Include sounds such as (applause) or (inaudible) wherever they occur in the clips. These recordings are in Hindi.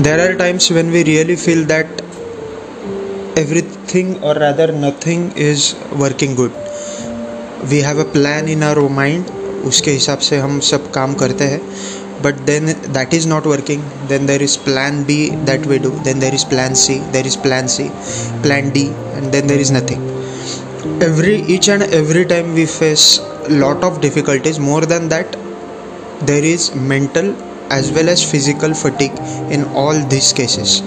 there are times when we really feel that everything or rather nothing is working good we have a plan in our mind उसके हिसाब से हम सब काम करते हैं but then that is not working then there is plan b that we do then there is plan c there is plan c plan d and then there is nothing every each and every time we face lot of difficulties more than that there is mental as well as physical fatigue in all these cases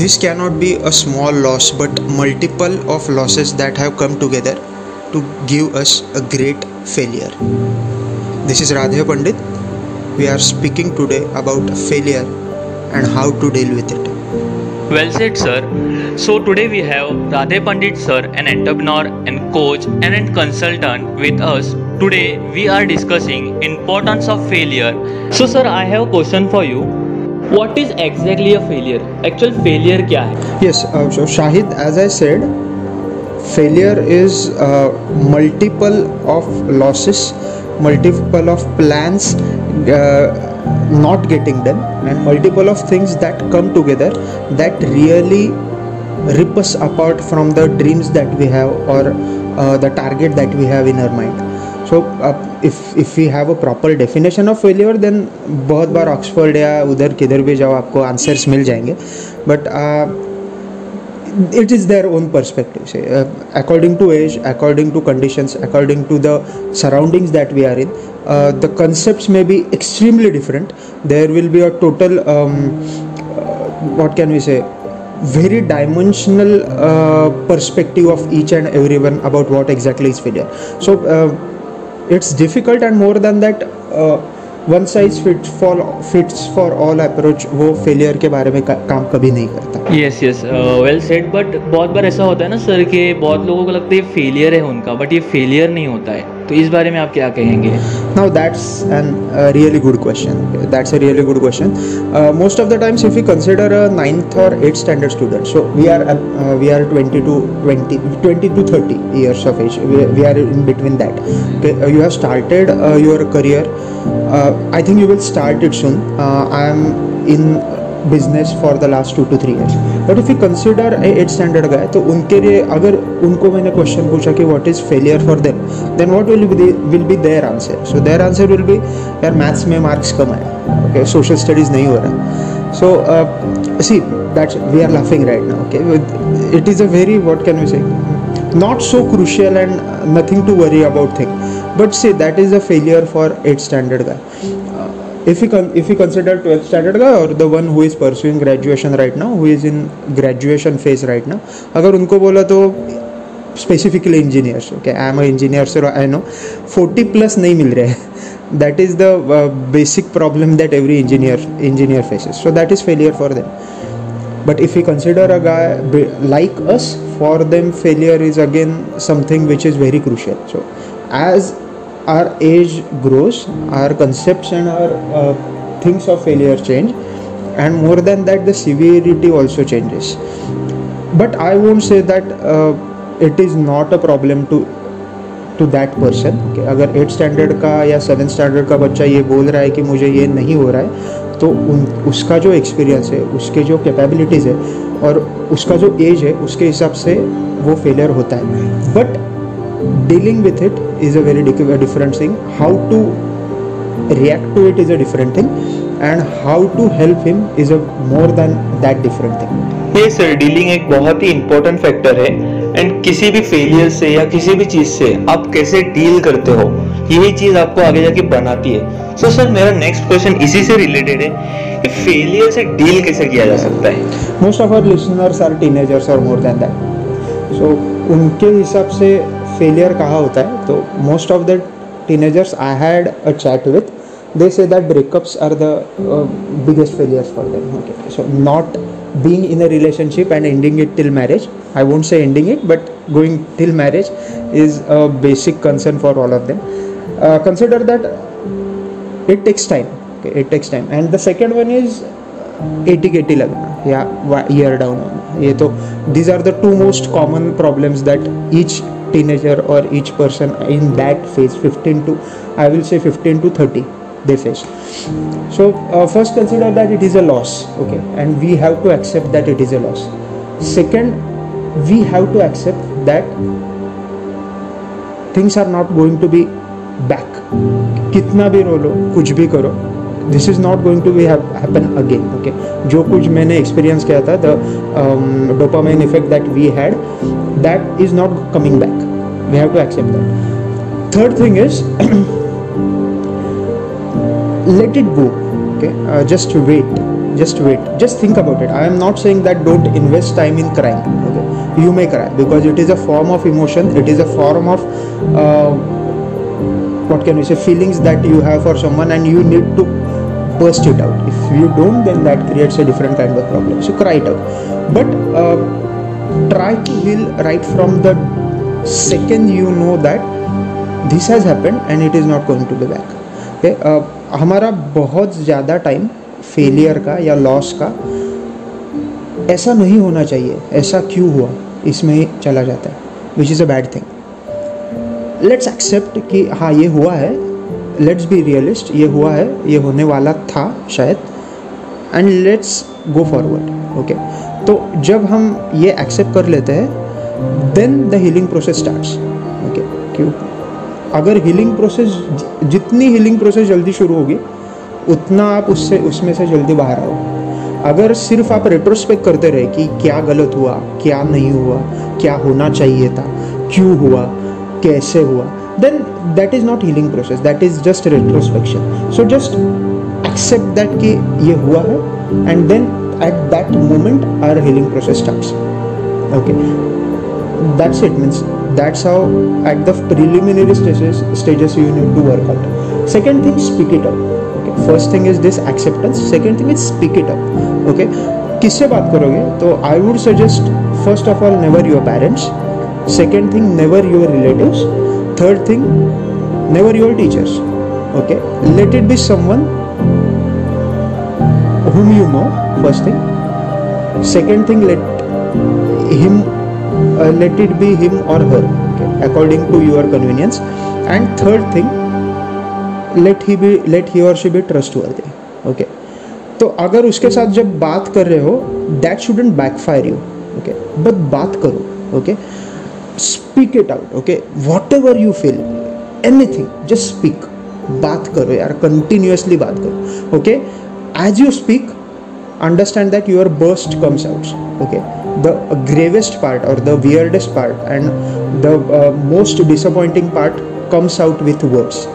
this cannot be a small loss but multiple of losses that have come together to give us a great failure this is radhe pandit we are speaking today about failure and how to deal with it Well said, sir. So today we have Radhe Pandit sir, an entrepreneur and coach and a consultant with us. Today we are discussing importance of failure. So sir I have a question for you. What is exactly a failure? Actual failure kya hai? Yes, uh, so Shahid as I said failure is uh, multiple of losses, multiple of plans uh, not getting done and multiple of things that come together that really rip us apart from the dreams that we have or uh, the target that we have in our mind so if if we have a proper definition of failure then बहुत बार ऑक्सफर्ड या उधर किधर भी जाओ आपको आंसर्स मिल जाएंगे but it is their own perspective say uh, according to age according to conditions according to the surroundings that we are in uh, the concepts may be extremely different there will be a total um, uh, what can we say very dimensional uh, perspective of each and everyone about what exactly is failure so uh, it's difficult and more than that uh, one size fit for fits for all approach वो फेलियर के बारे में का, काम कभी नहीं करता। Yes yes well said but बहुत बार ऐसा होता है ना सर कि बहुत लोगों को लगता है ये फेलियर है उनका बट ये फेलियर नहीं होता है। तो इस बारे में आप क्या कहेंगे? Now that's an really good question that's a really good question most of the times if you consider ninth और eight standard student so we are we are twenty to twenty twenty to thirty years of age we are in between that you have started your career think you will start it soon. Uh, I am in business for the last two two three years but if you consider a eight standard गए तो उनके लिए अगर उनको मैंने क्वेश्चन पूछा कि what is failure for them then what will will be their answer so their answer will be यार मैथ्स में मार्क्स कम आए ओके सोशल स्टडीज़ नहीं हो रहा so see that's we are laughing right ना okay it is a very what can we say not so crucial and nothing to worry about thing. But say that is a failure for 8th standard guy. Uh, if you if you consider twelfth standard का और the one who is pursuing graduation right ना who is in graduation phase right now अगर उनको बोला तो specifically engineers okay I am a engineer sir I know forty plus नहीं मिल रहे that is the basic problem that every engineer engineer faces so that is failure for them but if you consider a guy like as for them failure is again something which is very crucial so as our age grows our concept and our things of failure change and more than that the severity also changes but I won't say that it is not a problem to to that person कि अगर एट स्टैंडर्ड का या सेवन स्टैंडर्ड का बच्चा ये बोल रहा है कि मुझे ये नहीं हो रहा है तो उन, उसका जो एक्सपीरियंस है, उसके जो कैपेबिलिटीज़ है, और उसका जो एज है, उसके हिसाब से वो फेलियर होता है। But dealing with it is a very different thing how to react to it is a different thing and how to help him is a more than that different thing ये सर डीलिंग एक बहुत ही इंपॉर्टेंट फैक्टर है। एंड किसी भी फेलियर से या किसी भी चीज़ से आप कैसे डील करते हो? यही चीज़ आपको आगे जाके बनाती है। सो so, सर मेरा नेक्स्ट क्वेश्चन इसी से रिलेटेड है कि फेलियर से डील कैसे किया जा सकता है? Most of our listeners are teenagers और मोर देन दैट सो उनके हिसाब से फेलियर कहा होता है? तो most of the teenagers I had a chat with they say that breakups are the biggest failures for them okay so not being in a relationship and ending it till marriage I would say ending it but going till marriage is a basic concern for all of them consider that it takes time it takes time and the second one is eighty Getty लगना या ईयर डाउन होना ये तो these are the two most common problems that each teenager or each person in that phase 15 to i will say 15 to 30 they face so uh, first consider that it is a loss okay and we have to accept that it is a loss second we have to accept that things are not going to be back कितना भी रो लो कुछ भी करो this is not going to be happen again okay जो कुछ मैंने एक्सपीरियंस किया था the dopamine effect that we had that is not coming back. We have to accept that. Third thing is (clears throat) let it go. Okay? Uh, just wait. Just wait. Just think about it. I am not saying that don't invest time in crying okay? You may cry because it is a form of emotion. It is a form of uh, what can we say feelings that you have for someone and you need to burst it out. If you don't then that creates a different kind of problem. So cry it out. But uh, try to heal right from the second you know that this has happened and it is not going to be back. Okay uh, हमारा बहुत ज़्यादा टाइम फेलियर का या लॉस का ऐसा नहीं होना चाहिए ऐसा क्यों हुआ? इसमें चला जाता है which is a bad thing let's accept कि हाँ ये हुआ है लेट्स बी रियलिस्ट ये हुआ है ये होने वाला था शायद and let's go forward okay तो जब हम ये एक्सेप्ट कर लेते हैं then the healing process starts okay क्यों? अगर हीलिंग प्रोसेस जितनी हीलिंग प्रोसेस जल्दी शुरू होगी, उतना आप उससे, उसमें से जल्दी बाहर आओ। अगर सिर्फ़ आप रेट्रोस्पेक्ट करते रहे कि क्या गलत हुआ, क्या नहीं हुआ, क्या होना चाहिए था, क्यों हुआ, कैसे हुआ then that is not healing process that is just retrospection so just accept that कि ये हुआ है and then at that moment our healing process starts okay that's it means that's how at the preliminary stages stages you need to work out second thing speak it up okay first thing is this acceptance second thing is speak it up okay किससे बात करोगे तो I would suggest first of all never your parents second thing never your relatives third thing never your teachers okay let it be someone whom you know first thing second thing let him uh, let it be him or her okay according to your convenience and third thing let he be let he or she be trustworthy okay तो अगर उसके साथ जब बात कर रहे हो that shouldn't backfire you okay but बात करो okay speak it out okay whatever you feel anything just speak बात करो यार कंटिन्यूसली बात करो okay as you speak understand that your burst comes out okay the gravest part or the weirdest part and the uh, most disappointing part comes out with words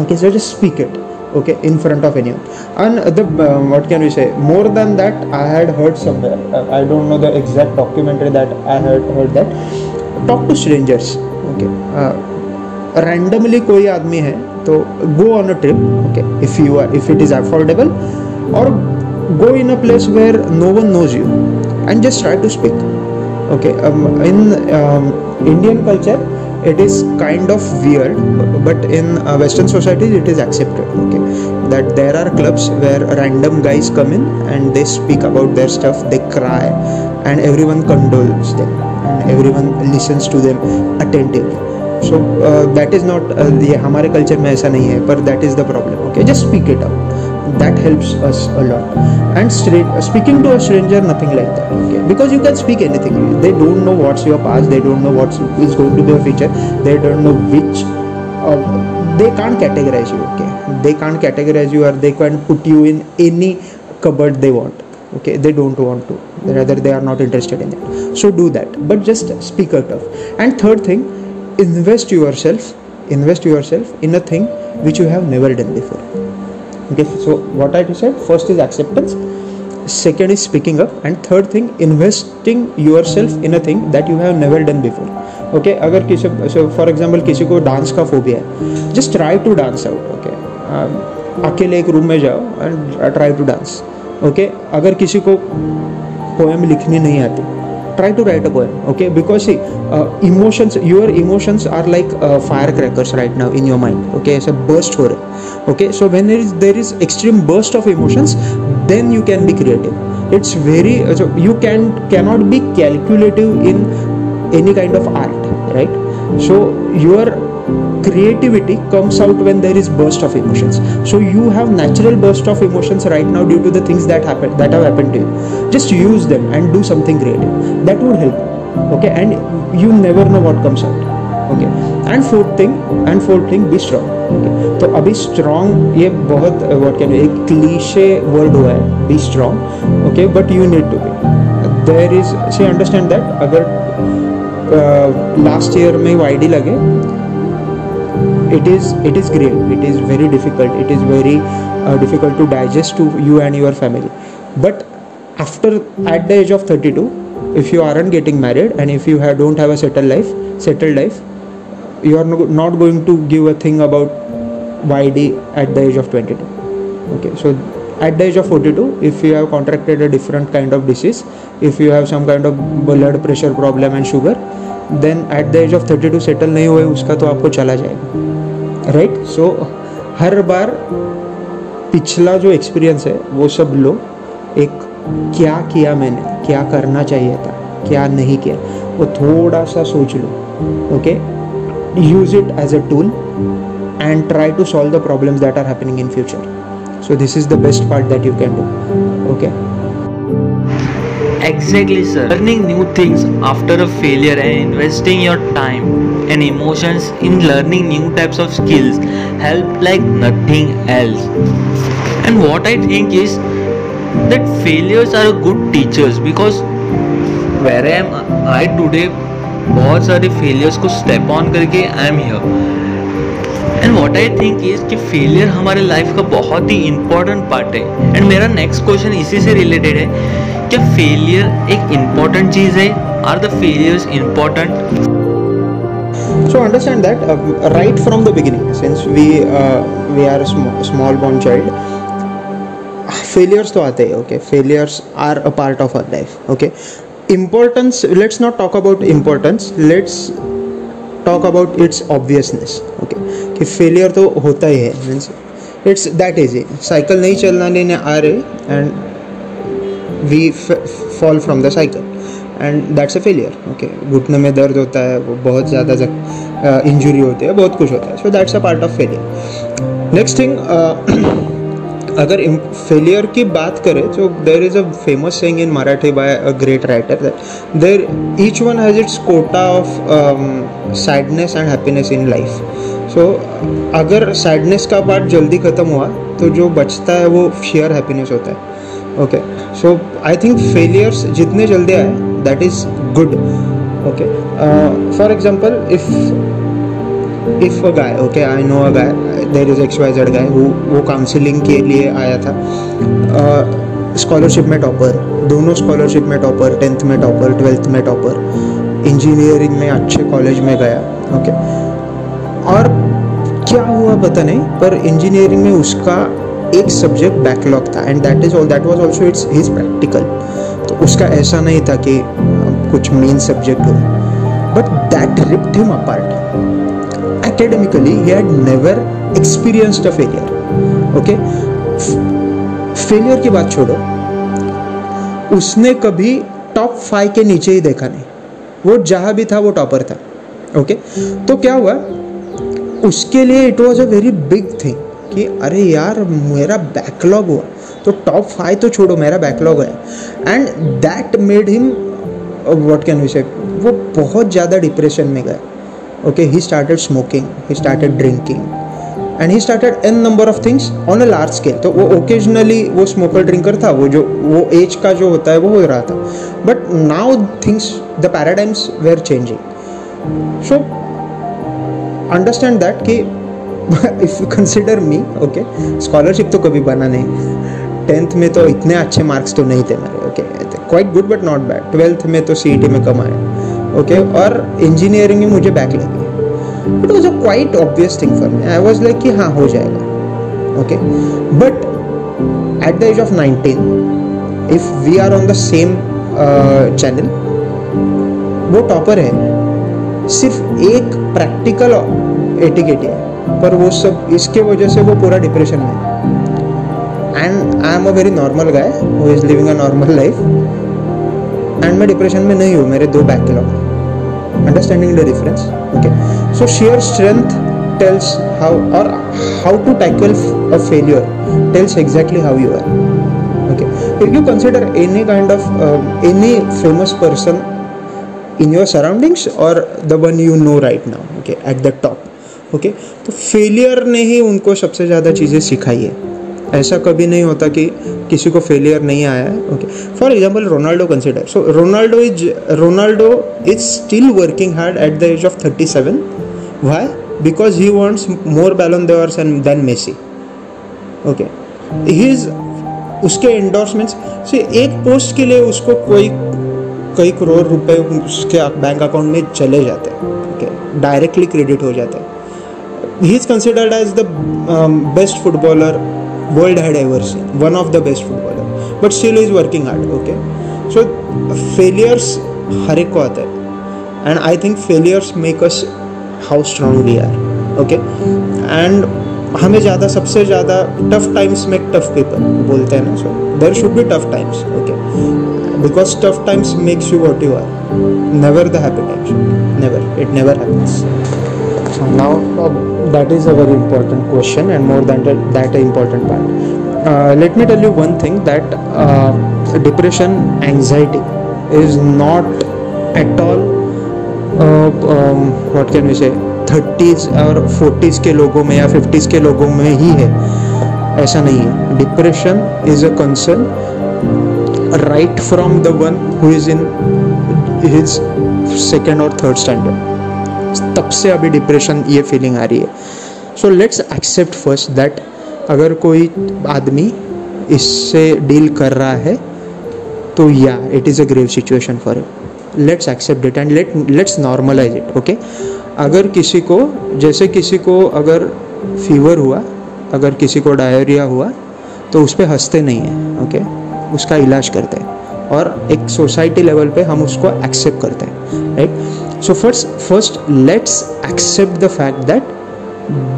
okay so just speak it okay in front of anyone and the uh, what can we say more than that i had heard somewhere uh, i don't know the exact documentary that i had heard that talk to strangers okay randomly कोई आदमी है तो go on a trip okay if you are if it is affordable और go in a place where no one knows you and just try to speak okay um, in um, indian culture it is kind of weird but in uh, western societies it is accepted okay that there are clubs where random guys come in and they speak about their stuff they cry and everyone condoles them and everyone listens to them attentively so uh, that is not uh, ये हमारे कल्चर में ऐसा नहीं है पर that is the problem okay just speak it out that helps us a lot. And speaking to a stranger nothing like that okay? Because you can speak anything. They don't know what's your past they don't know what is going to be your future they don't know which uh, they can't categorize you okay? They can't categorize you or they can't put you in any cupboard they want okay? They don't want to. Rather they are not interested in it. So do that. But just speak out of. And third thing invest yourself invest yourself in a thing which you have never done before okay so what i said first is acceptance second is speaking up and third thing investing yourself in a thing that you have never done before okay okay, अगर किसी so फॉर एग्जांपल किसी को डांस का फोबिया है just try to dance out okay अकेले एक रूम में जाओ and try to dance okay अगर किसी को पोएम लिखनी नहीं आती try to write a poem okay? Because see uh, emotions your emotions are like uh, firecrackers right now in your mind okay? It's a burst for it okay? So when there is there is extreme burst of emotions then you can be creative. It's very uh, so you can cannot be calculative in any kind of art right? So your creativity comes out when there is burst of emotions so you have natural burst of emotions right now due to the things that happen that have happened to you just use them and do something creative that would help okay and you never know what comes out okay and fourth thing and fourth thing be strong तो अभी स्ट्रॉन्ग ये बहुत व्हाट कैन एक क्लीशे वर्ड हुआ है be strong okay but you need to be there is see understand that अगर लास्ट ईयर में वाई डी लगे it is it is great it is very difficult it is very uh, difficult to digest to you and your family but after at the age of 32 if you aren't getting married and if you have, don't have a settled life settled life you are no- not going to give a thing about YD at the age of 22 okay so at the age of 42 if you have contracted a different kind of disease if you have some kind of blood pressure problem and sugar then at the age of 32 settle नहीं हुए उसका तो आपको चला जाएगा राइट right? सो so, हर बार पिछला जो एक्सपीरियंस है वो सब लो। एक क्या किया मैंने? क्या करना चाहिए था? क्या नहीं किया? वो थोड़ा सा सोच लो। Okay use it as a tool and try to solve the problems that are happening in future so this is the best part that you can do okay? Exactly, sir. Learning new things after a failure and investing your time and emotions in learning new types of skills help like nothing else. And what I think is that failures are good teachers because where I am I today बहुत सारे फेलियर्स को स्टेप ऑन करके I am here and what I think is कि फेलियर हमारे लाइफ का बहुत ही इंपॉर्टेंट पार्ट है एंड मेरा नेक्स्ट क्वेश्चन इसी से रिलेटेड है क्या फेलियर एक इंपॉर्टेंट चीज़ है are the failures important so understand that uh, right from the beginning since we uh, we are a sm- small born child failures तो आते हैं okay failures are a part of our life okay importance let's not talk about importance let's talk about its obviousness okay कि failure तो होता ही है means it's that easy cycle नहीं चलना लेने आ रहे and we f- fall from the cycle. And that's a failure okay घुटने में दर्द होता है, वो बहुत ज़्यादा इंजरी होती है, बहुत कुछ होता है। So that's a part of failure next thing अगर फेलियर की बात करें तो there is a famous saying in Marathi by a great writer that there each one has its quota of sadness and happiness in life so अगर सैडनेस का पार्ट जल्दी ख़त्म हुआ तो जो बचता है वो शेयर हैप्पीनेस होता है। Okay so I think failures जितने जल्दी आए that is good okay for example if if a guy okay I know a guy there is X Y Z guy वो काउंसिलिंग के लिए आया था. स्कॉलरशिप में टॉपर दोनों स्कॉलरशिप में टॉपर टेंथ में टॉपर ट्वेल्थ में टॉपर इंजीनियरिंग में अच्छे कॉलेज में गया. Okay okay. और क्या हुआ पता नहीं, पर इंजीनियरिंग में उसका एक सब्जेक्ट बैकलॉग था and that is all that was also it's his practical तो उसका ऐसा नहीं था कि कुछ मेन सब्जेक्ट हो। But that ripped him apart academically, he had never experienced a failure. Okay? Failure की बात छोड़ो। उसने कभी टॉप फाइव के नीचे ही देखा नहीं। वो जहाँ भी था, वो टॉपर था। Okay okay? तो क्या हुआ? उसके लिए it was a very big thing कि अरे यार, मेरा बैकलॉग हुआ। तो टॉप फाइव तो छोड़ो, मेरा बैकलॉग है। And that made him what can we say वो बहुत ज़्यादा डिप्रेशन में गया okay, he started smoking, he started drinking. And he started n number of things on a large scale. तो वो occasionally वो smoker drinker था, वो जो, वो एज का जो होता है, वो हो रहा था। But now things the paradigms were changing so understand that कि if you consider me okay scholarship तो कभी बना नहीं। टेंथ में तो इतने अच्छे मार्क्स तो नहीं थे मेरे okay quite good but not bad twelfth में तो सी में कम आए ओके और इंजीनियरिंग में मुझे बैक लगी। It was a quite obvious thing for me I was like कि हाँ हो जाएगा okay but at the age of nineteen if we are on the same channel वो टॉपर है। सिर्फ़ एक प्रैक्टिकल एटिकेट है। पर वो सब, इसके वजह से वो पूरा डिप्रेशन में and I am a very normal guy who is living a normal life and मैं डिप्रेशन में नहीं हूँ, मेरे दो backlog understanding the difference okay so share strength tells how और how to tackle a failure tells exactly how you are okay if you consider any kind of any famous person in your surroundings और the one you know right now okay at the top okay तो फेलियर ने ही उनको सबसे ज़्यादा चीज़ें सिखाई है। ऐसा कभी नहीं होता कि किसी को फेलियर नहीं आया है। Okay for example Ronaldo consider so Ronaldo is Ronaldo is still working hard at the age of thirty seven why because he wants more Ballon d'Ors and then Messi okay he is उसके एंडोर्समेंट्स से एक पोस्ट के लिए उसको कोई, कई करोड़ रुपए उसके बैंक अकाउंट में चले जाते हैं। ओके डायरेक्टली क्रेडिट हो जाता है। He is considered as the um, best footballer world had ever seen one of the best footballer but still he is working hard okay? So failures हर एक को आता है। And I think failures make us how strong we are okay and हमें ज़्यादा सबसे ज़्यादा tough times make tough people बोलते हैं ना so there should be tough times okay because tough times makes you what you are never the happy times never it never happens now uh, that is a very important question and more than that, that important part uh, let me tell you one thing that uh, depression anxiety is not at all uh, um, what can we say 30s और 40s के लोगों में या 50s के लोगों में ही है ऐसा नहीं है depression is a concern right from the one who is in his second और थर्ड स्टैंडर्ड तब से अभी डिप्रेशन ये फीलिंग आ रही है। So let's accept first that अगर कोई आदमी इससे डील कर रहा है तो या it is a grave situation for you let's accept it and let let's normalise it okay अगर किसी को, जैसे किसी को अगर फीवर हुआ, अगर किसी को डायरिया हुआ तो उस पर हँसते नहीं हैं ओके उसका इलाज करते हैं। और एक सोसाइटी लेवल पे हम उसको एक्सेप्ट करते हैं right so first first let's accept the fact that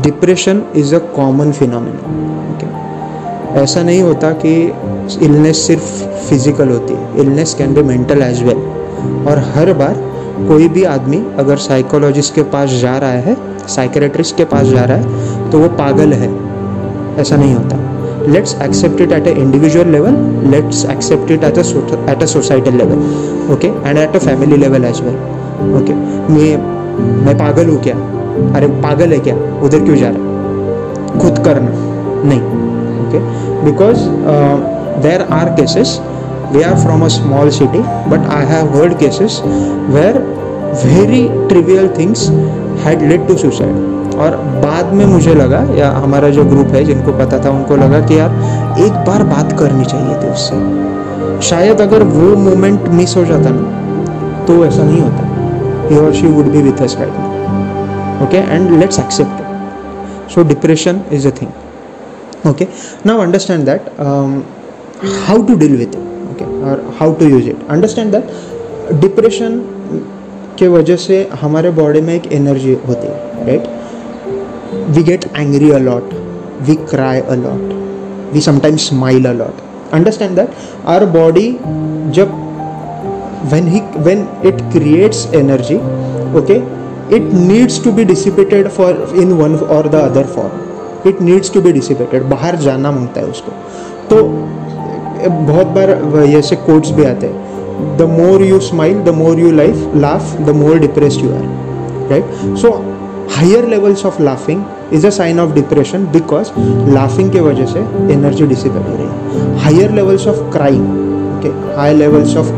depression is a common phenomena okay ऐसा नहीं होता कि इलनेस सिर्फ़ फ़िज़िकल होती है। Illness can be mental as well और हर बार कोई भी आदमी अगर साइकोलॉजिस्ट के पास जा रहा है साइकेट्रिस्ट के पास जा रहा है तो वो पागल है। ऐसा नहीं होता। Let's accept it at a individual level let's accept it at at a societal level okay and at a family level as well okay मैं मैं पागल हूँ क्या? अरे, पागल है क्या? उधर क्यों जा रहा है? खुद करना। नहीं। Okay because there are cases we are from a small city but I have heard cases where very trivial things had led to suicide. और बाद में मुझे लगा, या हमारा जो ग्रुप है, जिनको पता था, उनको लगा कि यार, एक बार बात करनी चाहिए थी उससे। शायद अगर वो मोमेंट मिस हो जाता ना तो ऐसा नहीं होता। ही और she would be with us right now okay and let's accept it so depression is a thing okay now understand that how to deal with it okay और how to use it understand that depression के वजह से हमारे बॉडी में एक एनर्जी होती है right we get angry a lot we cry a lot we sometimes smile a lot understand that our body जब when he, when it creates energy, okay, it needs to be dissipated for, in one or the other form. It needs to be dissipated. बाहर जाना माँगता है उसको। तो बहुत बार ऐसे कोट्स भी आते हैं। The more you smile the more you life laugh the more depressed you are right so higher levels of laughing is a sign of depression because laughing के वजह से एनर्जी डिसिपेट हो रही है। Higher levels of crime okay high levels of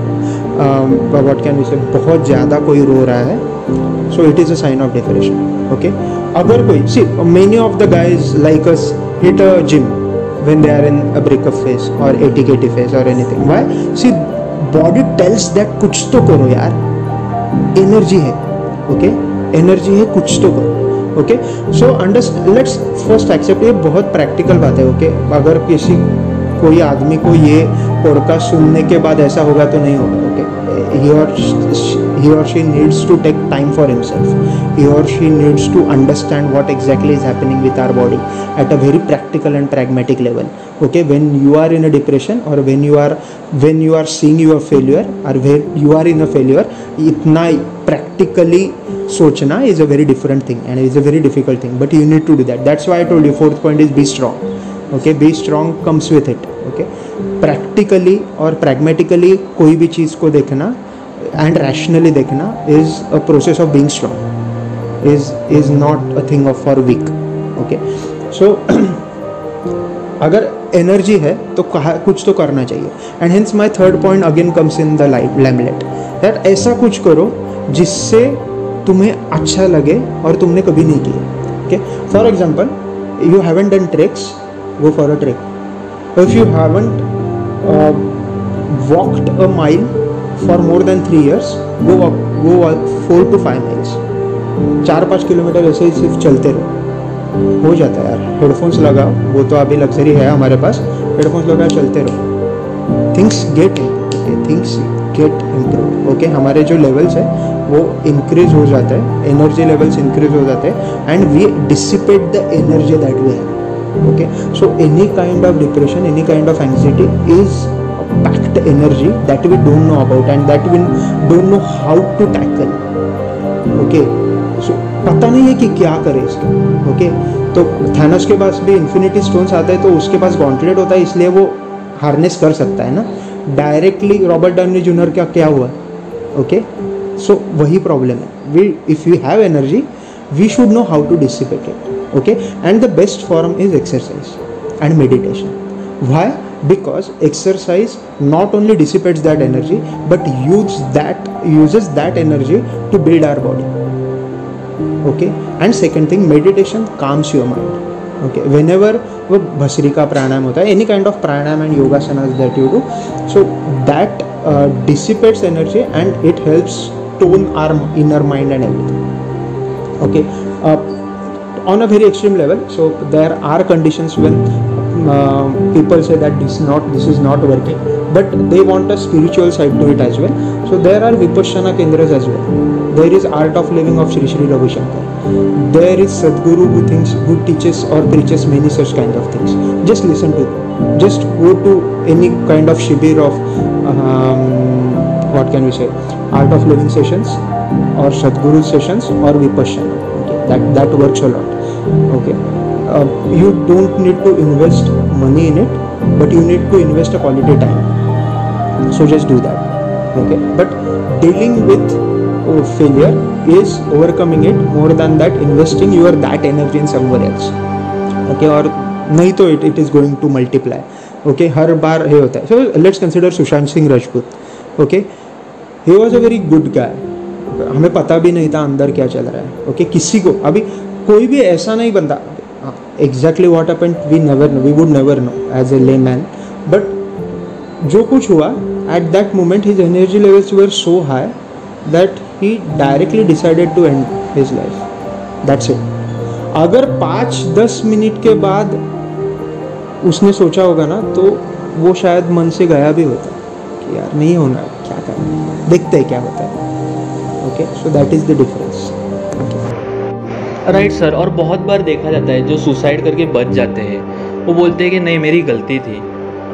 what can say बहुत ज़्यादा कोई रो रहा है so it is a sign of depression okay अगर कोई see many of the guys like us hit a gym when they are in a breakup phase or ATKT phase or anything. Why? See, body tells that कुछ तो करो यार एनर्जी है ओके एनर्जी है कुछ तो करो okay so under let's first accept ये बहुत प्रैक्टिकल बात है ओके okay? अगर किसी कोई आदमी को ये पॉडकास्ट सुनने के बाद ऐसा होगा तो नहीं होगा ओके ही और she needs to take time for himself he और she needs to understand what exactly is happening with our body at a very practical and pragmatic level okay when you are in a depression और when you are when you are seeing your failure और when you are in a failure इतना प्रैक्टिकली सोचना is a very different thing and is a very difficult thing but you need to do that that's why told you fourth point is be strong okay be strong comes with it okay? Practically और प्रैग्मेटिकली कोई भी चीज़ को देखना एंड रैशनली देखना is a process of being strong is is not a thing of for weak okay so अगर एनर्जी है तो कहा, कुछ तो करना चाहिए। And hence my third point again comes in the life लैमलेट that ऐसा कुछ करो जिससे तुम्हें अच्छा लगे और तुमने कभी नहीं किया okay for example you haven't done treks go for a trek if you haven't walked a mile for more than three years go go four to five miles चार पाँच किलोमीटर ऐसे ही सिर्फ़ चलते रहो। हो जाता है यार। हेडफोन्स लगाओ। वो तो अभी लग्जरी है हमारे पास। हेडफोन्स लगाओ, चलते रहो। Things get things get improve okay हमारे जो लेवल्स है, वो इंक्रीज हो जाते हैं। एनर्जी लेवल्स इंक्रीज हो जाते हैं। And we dissipate the energy that we have okay so any kind of depression any kind of anxiety is packed energy that we don't know about and that we don't know how to tackle. Okay? So, पता नहीं है कि क्या करे इसका। ओके तो थैनोस के पास भी इन्फिनिटी स्टोन्स आते हैं तो उसके पास गॉन्टलेट होता है, इसलिए वो हार्नेस कर सकता है ना। डायरेक्टली रॉबर्ट डाउनी जूनियर का क्या हुआ? ओके सो वही प्रॉब्लम है। We if you have energy we should know how to dissipate it okay and the best form is exercise and meditation why because exercise not only dissipates that energy but use that uses that energy to build our body okay and second thing meditation calms your mind okay whenever वो भस्रिका प्राणायाम होता है any kind of pranayama and yogasanas that you do so that dissipates energy and it helps tone our inner mind and everything okay uh, on a very extreme level so there are conditions when uh, people say that this not this is not working but they want a spiritual side to it as well. So there are vipassana kendras as well. There is art of living of Sri Sri Ravi Shankar there is Sadhguru who thinks who teaches or preaches many such kind of things. Just listen to them. Just go to any kind of shibir of um, what can we say art of living sessions or Sadhguru sessions or vipassana. Okay that that works a lot okay uh, you don't need to invest money in it but you need to invest a quality time so just do that okay but dealing with uh, failure is overcoming it more than that investing your that energy in somewhere else okay और नहीं तो it it is going to multiply okay हर बार ये होता है so let's consider Sushant Singh Rajput okay he was a very good guy हमें पता भी नहीं था अंदर क्या चल रहा है ओके okay? किसी को अभी कोई भी ऐसा नहीं बनता exactly what happened we never know we would never know as a layman but जो कुछ हुआ at that moment his energy levels were so high that he directly decided to end his life that's it अगर पाँच दस मिनट के बाद उसने सोचा होगा ना तो वो शायद मन से गया भी होता कि यार नहीं होना, क्या करना? देखते हैं क्या होता है। Okay so that is the difference right sir और बहुत बार देखा जाता है, जो सुसाइड करके बच जाते हैं। वो बोलते हैं कि, नहीं, मेरी गलती थी।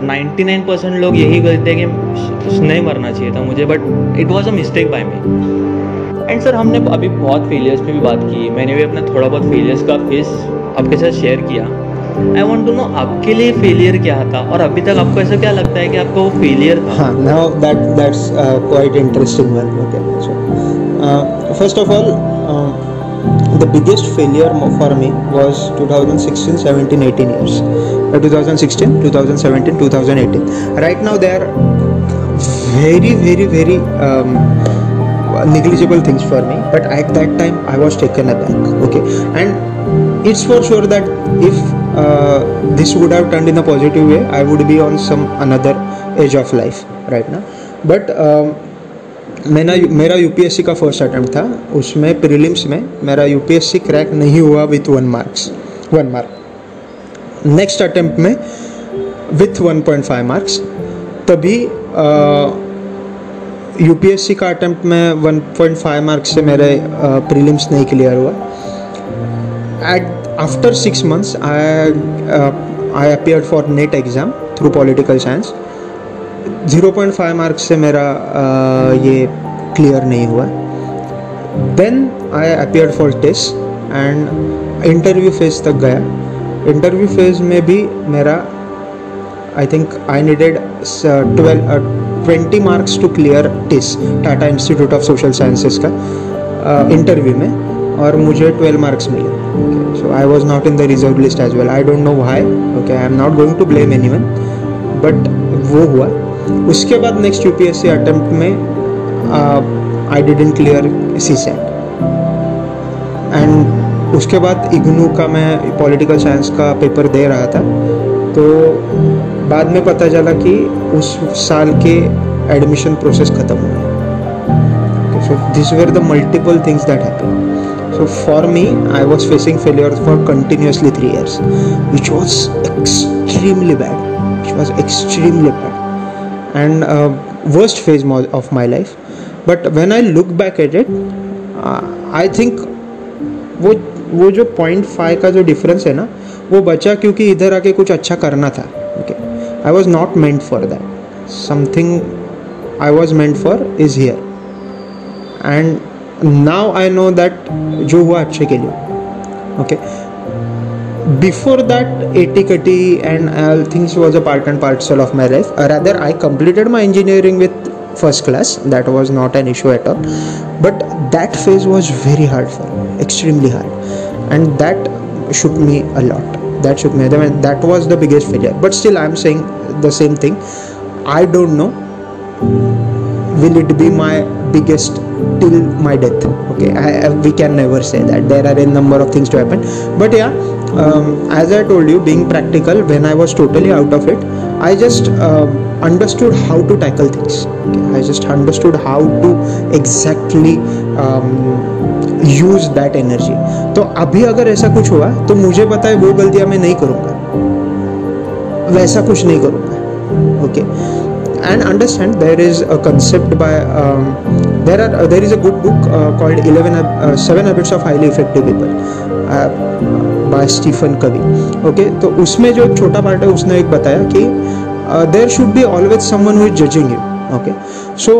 99 परसेंट लोग यही गलते हैं कि नहीं मरना चाहिए था मुझे but it was a mistake by me and sir हमने अभी बहुत फेलियर्स पे भी बात की। मैंने भी अपना थोड़ा बहुत फेलियर्स का फेस आपके साथ शेयर किया। आई वॉन्ट टू नो आपके लिए फेलियर क्या था? और अभी तक आपको ऐसा क्या लगता है कि आपका वो failure first of all the biggest failure for me was 2016 17 18 years. Uh, 2016 2017 2018 right now there are very very very um, negligible things for me. But at that time i was taken aback okay? And it's for sure that if uh, this would have turned in a positive way i would be on some another age of life right now. But um, मेरा मेरा यूपीएससी का फ़र्स्ट अटैम्प्ट था। उसमें प्रीलिम्स में मेरा यूपीएससी क्रैक नहीं हुआ with one marks one mark next attempt में विथ 1.5 मार्क्स तभी यूपीएससी का अटैम्प्ट में 1.5 मार्क्स से मेरे प्रीलिम्स नहीं क्लियर हुआ। At after six months I I appear for NET exam through political science 0.5 marks से मेरा आ, ये क्लियर नहीं हुआ। Then I appear for test and interview phase तक गया। इंटरव्यू फ़ेज़ में भी मेरा I think I needed twelve twenty marks to clear TISS Tata Institute of Social Sciences का इंटरव्यू में और मुझे ट्वेल्व मार्क्स मिले। So I was not in the reserve list as well I don't know why okay I am not going to blame anyone but वो हुआ। उसके बाद next U P S C attempt में I didn't clear CSAT and उसके बाद इग्नू का मैं पॉलिटिकल साइंस का पेपर दे रहा था। तो बाद में पता चला कि उस साल के एडमिशन प्रोसेस ख़त्म हो गया so this were the multiple things that happen So for me, I was facing failure for continuously three years, which was extremely bad. Which was extremely bad, and worst phase mo- of my life. But when I look back at it, uh, I think वो वो जो पॉइंट फाइव का जो डिफरेंस है ना वो बचा क्योंकि इधर आके कुछ अच्छा करना था okay I was not meant for that something I was meant for is here and now I know that जो हुआ अच्छे के लिए okay before that AT Kati and all things was a part and parcel of my life. Uh, rather, I completed my engineering with first class. That was not an issue at all. But that phase was very hard for me, extremely hard, and that shook me a lot. That shook me. That was the biggest failure. But still, I'm saying the same thing. I don't know will it be my biggest till my death okay I, I, we can never say that there are a number of things to happen but yeah um, as i told you being practical when i was totally out of it i just um, understood how to tackle things okay? i just understood how to exactly um, use that energy तो अभी अगर ऐसा कुछ हुआ तो मुझे पता है वो गलतियाँ मैं नहीं करूँगा वैसा कुछ नहीं करूँगा okay and understand there is a concept by um, there are uh, there is a good book uh, called 11 uh, 7 habits of highly effective people by Stephen Covey. Okay तो उसमें जो छोटा पार्ट है उसने एक बताया कि there should be always someone who is judging you okay so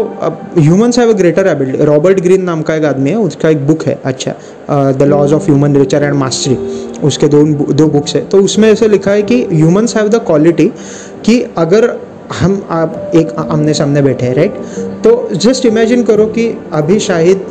humans have a greater ability Robert Greene नाम का एक आदमी है उसका एक बुक है अच्छा the laws of human nature and mastery उसके दो दो बुक्स है। तो उसमें ऐसे लिखा है कि ह्यूमंस हैव द क्वालिटी कि अगर हम आप एक आमने सामने बैठे हैं राइट तो जस्ट इमेजिन करो कि अभी शाहिद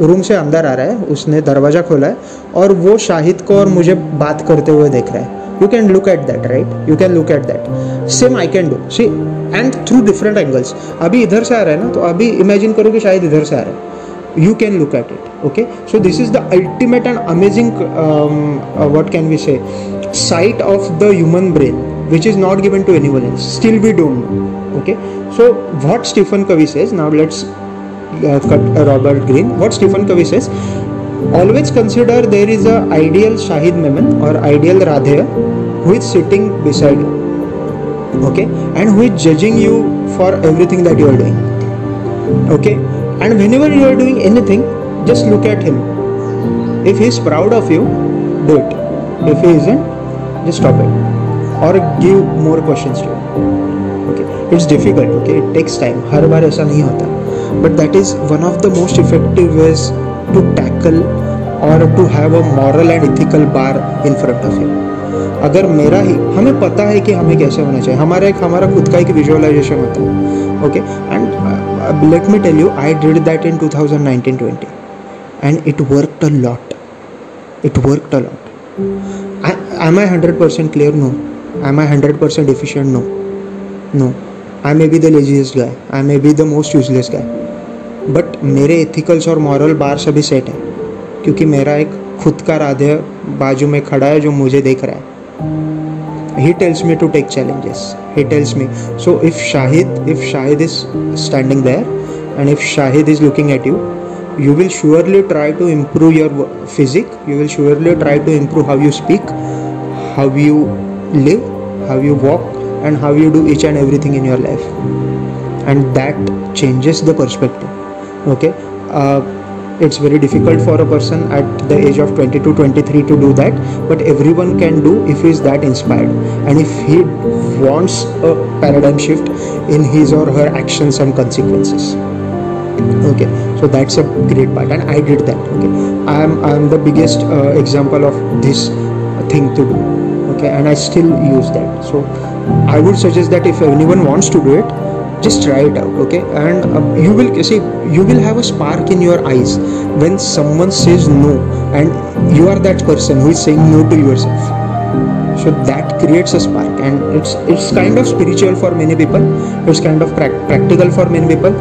रूम से अंदर आ रहा है, उसने दरवाज़ा खोला है और वो शाहिद को और मुझे बात करते हुए देख रहा है। You can look at that right you can look at that same I can do see and through different angles अभी इधर से आ रहा है ना तो अभी इमेजिन करो कि शायद इधर से आ रहा है। You can look at it okay so this is the ultimate and amazing what can we say sight of the human brain. Which is not given to anyone else. Still we don't know. Okay? So what stephen covey says now let's uh, cut uh, robert greene. What stephen covey says always consider there is a ideal shahid memon or ideal radheya who is sitting beside you. Okay? And who is judging you for everything that you are doing. Okay? And whenever you are doing anything just look at him. If he is proud of you do it. If he isn't just stop it और give more question okay it's difficult okay it takes time हर बार ऐसा नहीं होता. But that is one of the most effective ways to tackle और to have a moral and ethical bar in front of you अगर मेरा ही, हमें पता है कि हमें कैसे होना चाहिए. हमारा एक, हमारा खुद का एक विजुअलाइजेशन होता है. Okay and let me tell you I did that in 2019 20 and it work a lot it work a lot I am I hundred percent clear no I am I hundred percent deficient no no I may be the laziest guy I may be the most useless guy but मेरे इथिकल्स और मॉरल बार सभी सेट है। क्योंकि मेरा एक खुद का राधे बाजू में खड़ा है जो मुझे देख रहा है। He tells me to take challenges he tells me so if Shahid if Shahid is standing there and if Shahid is looking at you you will surely try to improve your physique you will surely try to improve how you speak how you live how you walk and how you do each and everything in your life. And that changes the perspective okay? Uh, it's very difficult for a person at the age of 22 23 to do that but everyone can do if he is that inspired. And if he wants a paradigm shift in his or her actions and consequences okay? So that's a great part and i did that okay? I am i am the biggest uh, example of this thing to do okay and i still use that. So i would suggest that if anyone wants to do it just try it out okay? And um, you will see you will have a spark in your eyes when someone says no and you are that person who is saying no to yourself. So that creates a spark and it's it's kind of spiritual for many people it's kind of prac- practical for many people.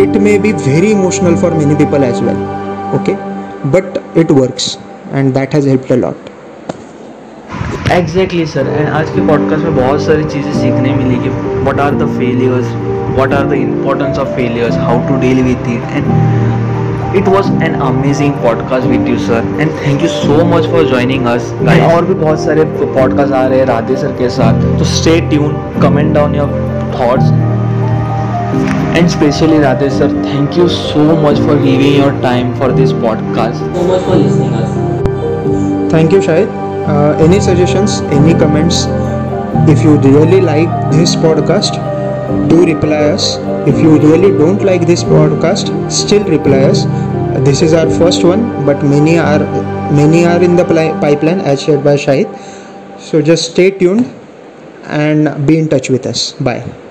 It may be very emotional for many people as well okay? But it works and that has helped a lot exactly sir and आज के पॉडकास्ट में बहुत सारी चीज़ें सीखने मिली कि what are the failures what are the importance of failures how to deal with it and it was an amazing podcast with you sir and thank you so much for joining us और भी बहुत सारे पॉडकास्ट आ रहे हैं राधे सर के साथ। तो stay tune comment down your thoughts and specially Radhe sir thank you so much for giving your time for this podcast thank you for uh, any suggestions any comments? If you really like this podcast do reply us. If you really don't like this podcast still reply us. This is our first one but many are many are in the pipeline as shared by shahid. So just stay tuned and be in touch with us. Bye